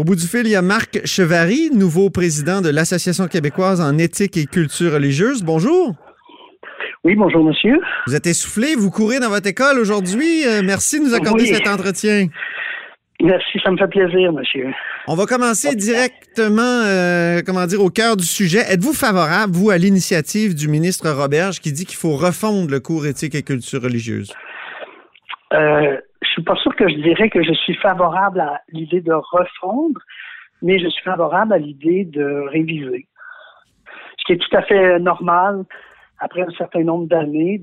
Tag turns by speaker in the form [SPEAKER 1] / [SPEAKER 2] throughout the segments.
[SPEAKER 1] Au bout du fil, il y a Marc Chevary, nouveau président de l'Association québécoise en éthique et culture religieuse. Bonjour.
[SPEAKER 2] Oui, bonjour, monsieur.
[SPEAKER 1] Vous êtes essoufflé, vous courez dans votre école aujourd'hui. Euh, merci de nous accorder cet entretien.
[SPEAKER 2] Merci, ça me fait plaisir, monsieur.
[SPEAKER 1] On va commencer directement, euh, comment dire, au cœur du sujet. Êtes-vous favorable, vous, à l'initiative du ministre Roberge qui dit qu'il faut refondre le cours éthique et culture religieuse?
[SPEAKER 2] Euh, suis pas sûr que je dirais que je suis favorable à l'idée de refondre, mais je suis favorable à l'idée de réviser. Ce qui est tout à fait normal après un certain nombre d'années,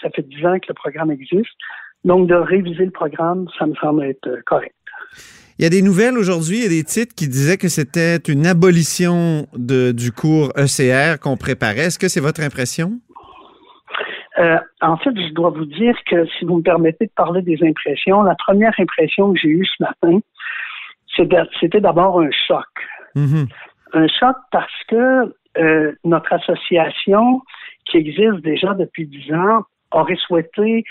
[SPEAKER 2] ça fait dix ans que le programme existe. Donc, de réviser le programme, ça me semble être euh, correct.
[SPEAKER 1] Il y a des nouvelles aujourd'hui, il y a des titres qui disaient que c'était une abolition du cours ECR qu'on préparait. Est-ce que c'est votre impression?
[SPEAKER 2] Euh, en fait, je dois vous dire que si vous me permettez de parler des impressions, la première impression que j'ai eue ce matin, c'était d'abord un choc. Mm-hmm. Un choc parce que euh, notre association qui existe déjà depuis dix ans, aurait souhaité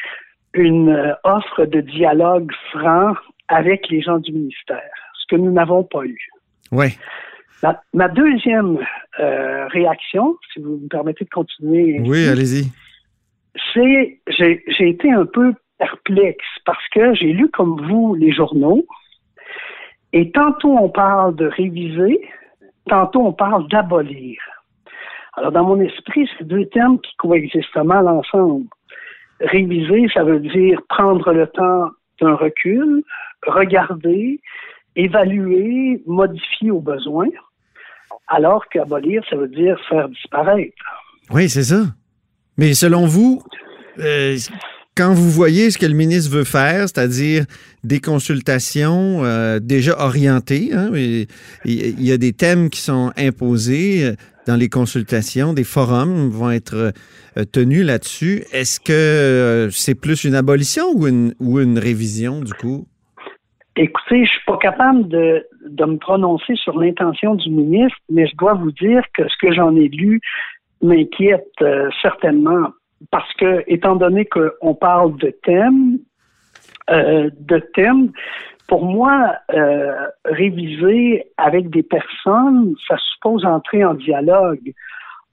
[SPEAKER 2] une euh, offre de dialogue franc avec les gens du ministère, ce que nous n'avons pas eu.
[SPEAKER 1] Oui.
[SPEAKER 2] Ma, deuxième euh, réaction, si vous me permettez de continuer.
[SPEAKER 1] Oui, allez-y.
[SPEAKER 2] C'est, j'ai, j'ai été un peu perplexe parce que j'ai lu comme vous les journaux et tantôt on parle de réviser, tantôt on parle d'abolir. Alors, dans mon esprit, c'est deux termes qui coexistent mal ensemble. Réviser, ça veut dire prendre le temps d'un recul, regarder, évaluer, modifier au besoin, alors qu'abolir, ça veut dire faire disparaître.
[SPEAKER 1] Oui, c'est ça. Mais selon vous, euh, quand vous voyez ce que le ministre veut faire, c'est-à-dire des consultations euh, déjà orientées, hein, il y a des thèmes qui sont imposés, dans les consultations, des forums vont être euh, tenus là-dessus. Est-ce que euh, c'est plus une abolition ou une, ou une révision du coup?
[SPEAKER 2] Écoutez, je suis pas capable de, me prononcer sur l'intention du ministre, mais je dois vous dire que ce que j'en ai lu m'inquiète euh, certainement parce que, étant donné qu'on parle de thèmes, de thèmes, pour moi, euh, réviser avec des personnes, ça suppose entrer en dialogue.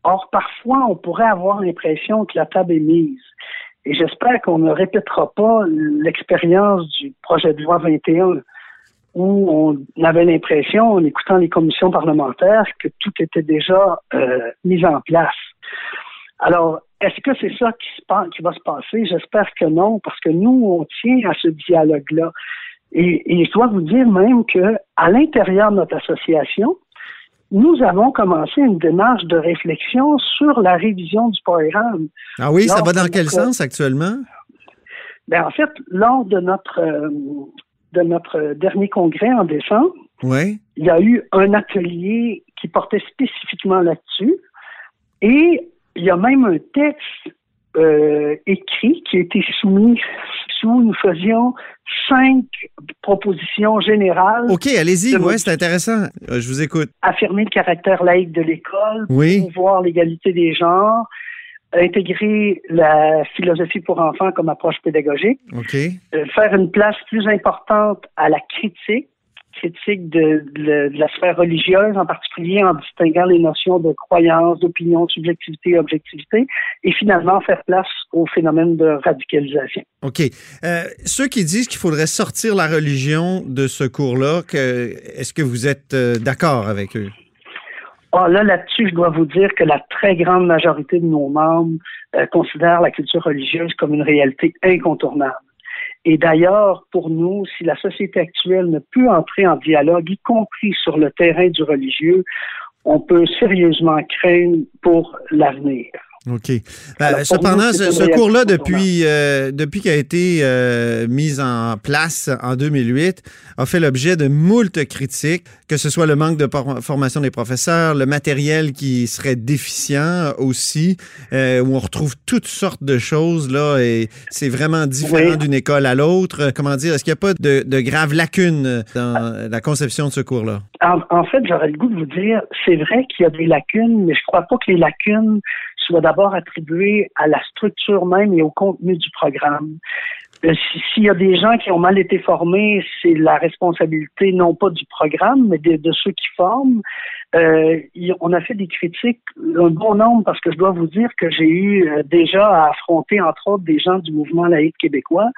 [SPEAKER 2] Or, parfois, on pourrait avoir l'impression que la table est mise. Et j'espère qu'on ne répétera pas l'expérience du projet de loi 21 où on avait l'impression, en écoutant les commissions parlementaires, que tout était déjà euh, mis en place. Alors, est-ce que c'est ça qui, se, qui va se passer? J'espère que non, parce que nous, on tient à ce dialogue-là. Et, je dois vous dire même que à l'intérieur de notre association, nous avons commencé une démarche de réflexion sur la révision du programme.
[SPEAKER 1] Ah oui, ça va dans quel sens actuellement?
[SPEAKER 2] Ben, en fait, lors de notre euh, de notre dernier congrès en décembre,
[SPEAKER 1] il
[SPEAKER 2] y a eu un atelier qui portait spécifiquement là-dessus. Et il y a même un texte euh, écrit qui a été soumis sous nous faisions cinq propositions générales.
[SPEAKER 1] OK, allez-y, ouais, c'est intéressant. Euh, je vous écoute.
[SPEAKER 2] Affirmer le caractère laïque de l'école,
[SPEAKER 1] oui.
[SPEAKER 2] promouvoir l'égalité des genres, intégrer la philosophie pour enfants comme approche pédagogique. Euh, faire une place plus importante à la critique, critique de, la sphère religieuse, en particulier en distinguant les notions de croyance, d'opinion, de subjectivité et objectivité, et finalement faire place au phénomène de radicalisation.
[SPEAKER 1] OK. Euh, ceux qui disent qu'il faudrait sortir la religion de ce cours-là, est-ce que vous êtes euh, d'accord avec eux?
[SPEAKER 2] Ah, là, là-dessus, je dois vous dire que la très grande majorité de nos membres euh, considèrent la culture religieuse comme une réalité incontournable. Et d'ailleurs, pour nous, si la société actuelle ne peut entrer en dialogue, y compris sur le terrain du religieux, on peut sérieusement craindre pour l'avenir.
[SPEAKER 1] OK. Ben, cependant, ce, cours-là, depuis, euh, depuis qu'il a été euh, mis en place en 2008, a fait l'objet de moult critiques, que ce soit le manque de formation des professeurs, le matériel qui serait déficient aussi, euh, où on retrouve toutes sortes de choses, là, et c'est vraiment différent d'une école à l'autre. Comment dire, est-ce qu'il n'y a pas de, de, graves lacunes dans la conception de ce cours-là?
[SPEAKER 2] En, en fait, j'aurais le goût de vous dire, c'est vrai qu'il y a des lacunes, mais je crois pas que les lacunes soit d'abord attribué à la structure même et au contenu du programme. Euh, s'il y a des gens qui ont mal été formés, c'est la responsabilité non pas du programme, mais de, ceux qui forment. Euh, on a fait des critiques, un bon nombre, parce que je dois vous dire que j'ai eu euh, déjà à affronter, entre autres, des gens du mouvement laïque québécois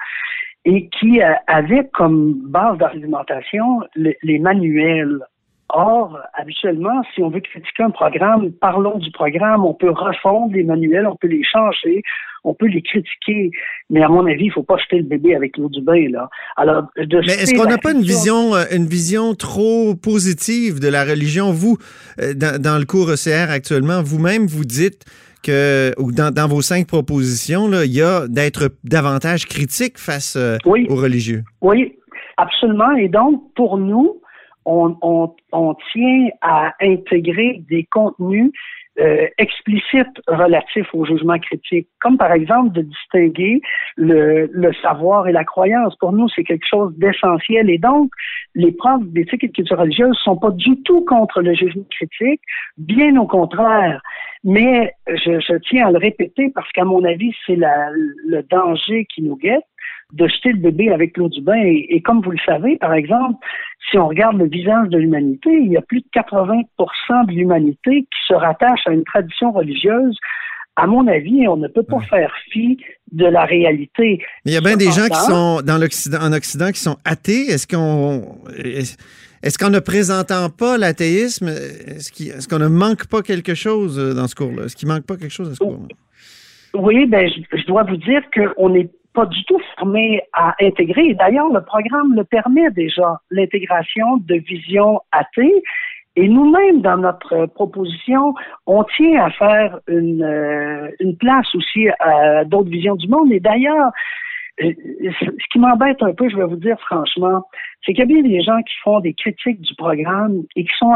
[SPEAKER 2] et qui avaient comme base d'argumentation les manuels Or, habituellement, si on veut critiquer un programme, parlons du programme, on peut refondre les manuels, on peut les changer, on peut les critiquer, mais à mon avis, il ne faut pas jeter le bébé avec l'eau du bain. Là.
[SPEAKER 1] Alors, mais est-ce qu'on n'a pas une vision, euh, une vision trop positive de la religion? Vous, euh, dans, le cours ECR actuellement, vous-même, vous dites que, ou dans, vos cinq propositions, là, il y a d'être davantage critique face euh, aux religieux.
[SPEAKER 2] Oui, absolument. Et donc, pour nous, on, tient à intégrer des contenus euh, explicites relatifs au jugement critique, comme par exemple de distinguer le, savoir et la croyance. Pour nous, c'est quelque chose d'essentiel. Et donc, les profs d'éthique et de culture religieuse sont pas du tout contre le jugement critique, bien au contraire. Mais je, je tiens à le répéter parce qu'à mon avis, c'est le danger qui nous guette de jeter le bébé avec l'eau du bain. Et, comme vous le savez, par exemple, si on regarde le visage de l'humanité, il y a plus de 80 de l'humanité qui se rattache à une tradition religieuse. À mon avis, on ne peut pas faire fi de la réalité.
[SPEAKER 1] il y a bien des gens qui sont dans l'Occident, en Occident qui sont athées. Est-ce qu'on est-ce qu'en ne présentant pas l'athéisme, est-ce qu'on ne manque pas quelque chose dans ce cours-là? Est-ce qu'il manque pas quelque chose dans ce cours-là?
[SPEAKER 2] Oui, ben, je, je dois vous dire qu'on est pas du tout fermé à intégrer. D'ailleurs, le programme le permet déjà, l'intégration de visions athées. Et nous-mêmes, dans notre proposition, on tient à faire une, euh, une place aussi à d'autres visions du monde. Et d'ailleurs, euh, ce qui m'embête un peu, je vais vous dire franchement, c'est qu'il y a bien des gens qui font des critiques du programme et qui sont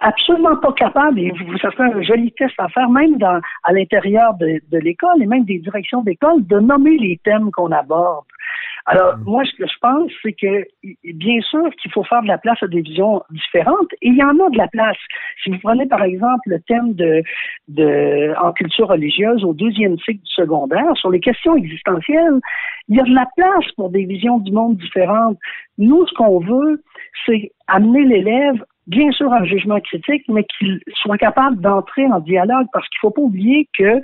[SPEAKER 2] absolument pas capable, et vous, ça serait un joli test à faire, même dans, à l'intérieur de, de l'école et même des directions d'école, de nommer les thèmes qu'on aborde. Alors, mm. moi, ce que je pense, c'est que, bien sûr qu'il faut faire de la place à des visions différentes, et il y en a de la place. Si vous prenez, par exemple, le thème de, de en culture religieuse au deuxième cycle du secondaire, sur les questions existentielles, il y a de la place pour des visions du monde différentes. Nous, ce qu'on veut, c'est amener l'élève bien sûr un jugement critique, mais qu'il soit capable d'entrer en dialogue, parce qu'il ne faut pas oublier que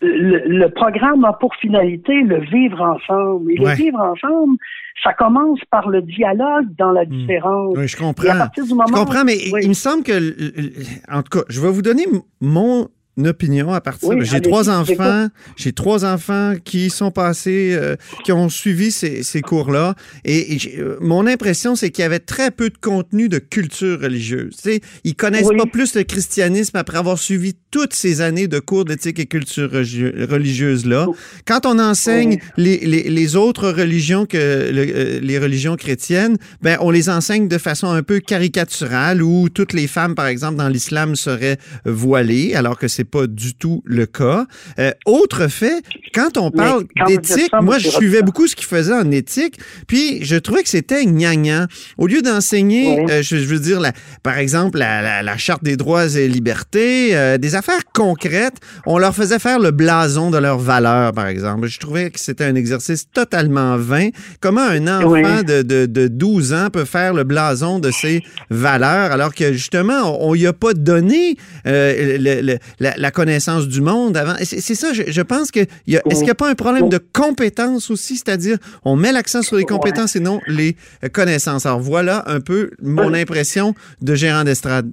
[SPEAKER 2] le, programme a pour finalité le vivre ensemble. Et le vivre ensemble, ça commence par le dialogue dans la hmm. différence.
[SPEAKER 1] Oui, je comprends. je comprends, mais il me semble que, en tout cas, je vais vous donner mon opinion à partir. j'ai trois enfants. J'ai trois enfants qui sont passés, euh, qui ont suivi ces, ces cours-là. Et, euh, mon impression, c'est qu'il y avait très peu de contenu de culture religieuse. Tu sais, ils connaissent pas plus le christianisme après avoir suivi toutes ces années de cours d'éthique et culture religieuse-là. Quand on enseigne les, les, les, autres religions que euh, les religions chrétiennes, ben on les enseigne de façon un peu caricaturale où toutes les femmes, par exemple, dans l'islam seraient voilées, alors que c'est pas du tout le cas. Euh, autre fait, quand on parle d'éthique, moi, je suivais beaucoup ce qu'ils faisaient en éthique, puis je trouvais que c'était gnangnan. Au lieu d'enseigner, euh, je, veux dire, la, par exemple, la, la, Charte des droits et libertés, euh, des affaires concrètes, on leur faisait faire le blason de leurs valeurs, par exemple. Je trouvais que c'était un exercice totalement vain. Comment un enfant de, de, de, 12 ans peut faire le blason de ses valeurs alors que, justement, on n'y a pas donné le, la, la, connaissance du monde avant. C'est ça, je, pense que. Est-ce qu'il n'y a pas un problème de compétences aussi? C'est-à-dire, on met l'accent sur les compétences et non les connaissances. Alors, voilà un peu mon impression de gérant d'estrade.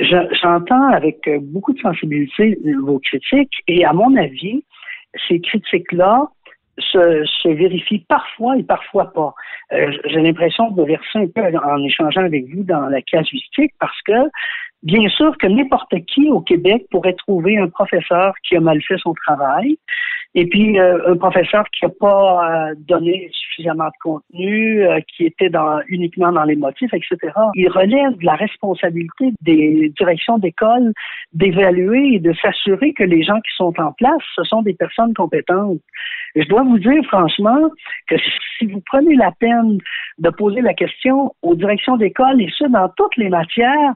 [SPEAKER 2] J'entends avec euh, beaucoup de sensibilité vos critiques et à mon avis, ces critiques-là se, se, vérifient parfois et parfois pas. Euh, j'ai l'impression de verser un peu en échangeant avec vous dans la casuistique parce que Bien sûr que n'importe qui au Québec pourrait trouver un professeur qui a mal fait son travail, et puis euh, un professeur qui n'a pas euh, donné suffisamment de contenu, euh, qui était dans, uniquement dans les motifs, etc. Il relève de la responsabilité des directions d'école d'évaluer et de s'assurer que les gens qui sont en place, ce sont des personnes compétentes. Je dois vous dire franchement que si vous prenez la peine de poser la question aux directions d'école, et ce, dans toutes les matières,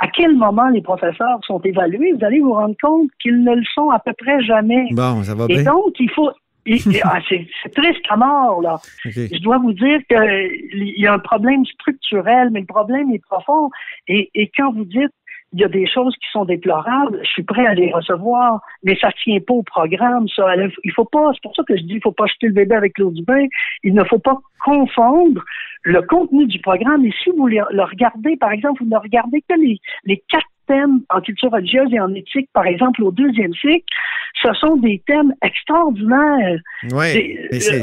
[SPEAKER 2] à quel moment les professeurs sont évalués, vous allez vous rendre compte qu'ils ne le sont à peu près jamais.
[SPEAKER 1] Bon, ça va
[SPEAKER 2] Et donc, il faut, Ah, c'est triste à mort, là. Je dois vous dire qu'il y a un problème structurel, mais le problème est profond. Et, et quand vous dites il y a des choses qui sont déplorables, je suis prêt à les recevoir, mais ça tient pas au programme, ça. Il faut pas, c'est pour ça que je dis, il faut pas jeter le bébé avec l'eau du bain. Il ne faut pas confondre le contenu du programme. Et si vous le regardez, par exemple, vous ne regardez que les, les quatre thèmes en culture religieuse et en éthique, par exemple, au deuxième cycle, ce sont des thèmes extraordinaires.
[SPEAKER 1] Oui. Euh,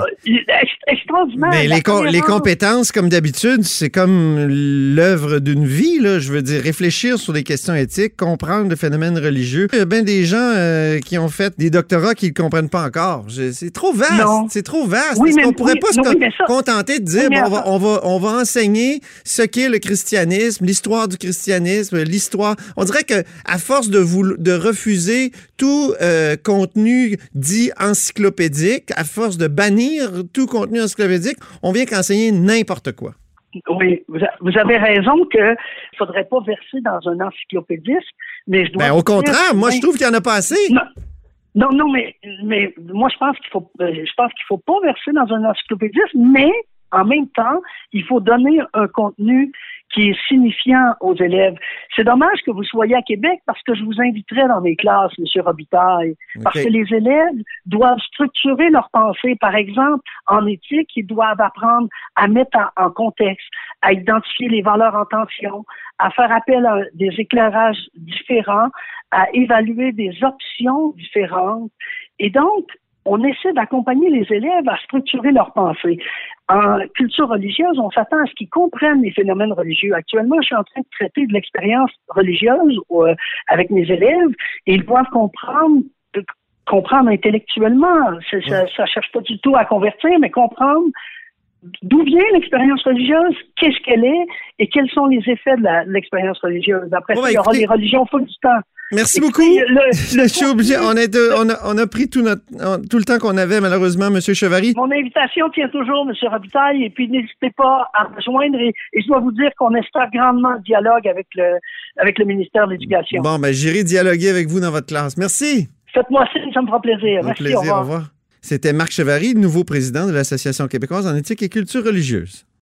[SPEAKER 1] extraordinaires. Mais les, les compétences, comme d'habitude, c'est comme l'œuvre d'une vie, là. Je veux dire, réfléchir sur des questions éthiques, comprendre le phénomène religieux. Il y a bien des gens euh, qui ont fait des doctorats qui ne comprennent pas encore. C'est trop vaste. C'est trop vaste. Est-ce qu'on pourrait pas se contenter de dire, on, va, on, va, on va enseigner ce qu'est le christianisme, l'histoire du christianisme, l'histoire on dirait que à force de, vous, de refuser tout euh, contenu dit encyclopédique, à force de bannir tout contenu encyclopédique, on vient qu'enseigner n'importe quoi.
[SPEAKER 2] Oui, vous avez raison qu'il ne faudrait pas verser dans un encyclopédisme, mais je dois.
[SPEAKER 1] Ben, au contraire, moi je trouve qu'il n'y en a pas assez.
[SPEAKER 2] Non, non, mais, mais moi je pense qu'il faut euh, je pense qu'il faut pas verser dans un encyclopédisme, mais en même temps, il faut donner un contenu qui est signifiant aux élèves. C'est dommage que vous soyez à Québec parce que je vous inviterai dans mes classes, M. Robitaille, parce que les élèves doivent structurer leur pensée. Par exemple, en éthique, ils doivent apprendre à mettre en, contexte, à identifier les valeurs en tension, à faire appel à des éclairages différents, à évaluer des options différentes. Et donc, on essaie d'accompagner les élèves à structurer leur pensée. En culture religieuse, on s'attend à ce qu'ils comprennent les phénomènes religieux. Actuellement, je suis en train de traiter de l'expérience religieuse euh, avec mes élèves et ils doivent comprendre comprendre intellectuellement. Ça, ne cherche pas du tout à convertir, mais comprendre d'où vient l'expérience religieuse, qu'est-ce qu'elle est? Et quels sont les effets de l'expérience religieuse? Après ça, il y aura les religions full du temps.
[SPEAKER 1] Merci beaucoup. je suis obligé. On, est on, a, on, a, pris tout, notre, tout le temps qu'on avait, malheureusement, M. Chevary.
[SPEAKER 2] Mon invitation tient toujours, M. Robitaille, et puis n'hésitez pas à me joindre. Et, je dois vous dire qu'on espère grandement le dialogue avec le, avec le ministère de l'Éducation.
[SPEAKER 1] Bon, ben, j'irai dialoguer avec vous dans votre classe. Merci.
[SPEAKER 2] Faites-moi signe, ça me fera plaisir. Merci,
[SPEAKER 1] plaisir, Au revoir. C'était Marc Chevary, nouveau président de l'Association québécoise en éthique et culture religieuse.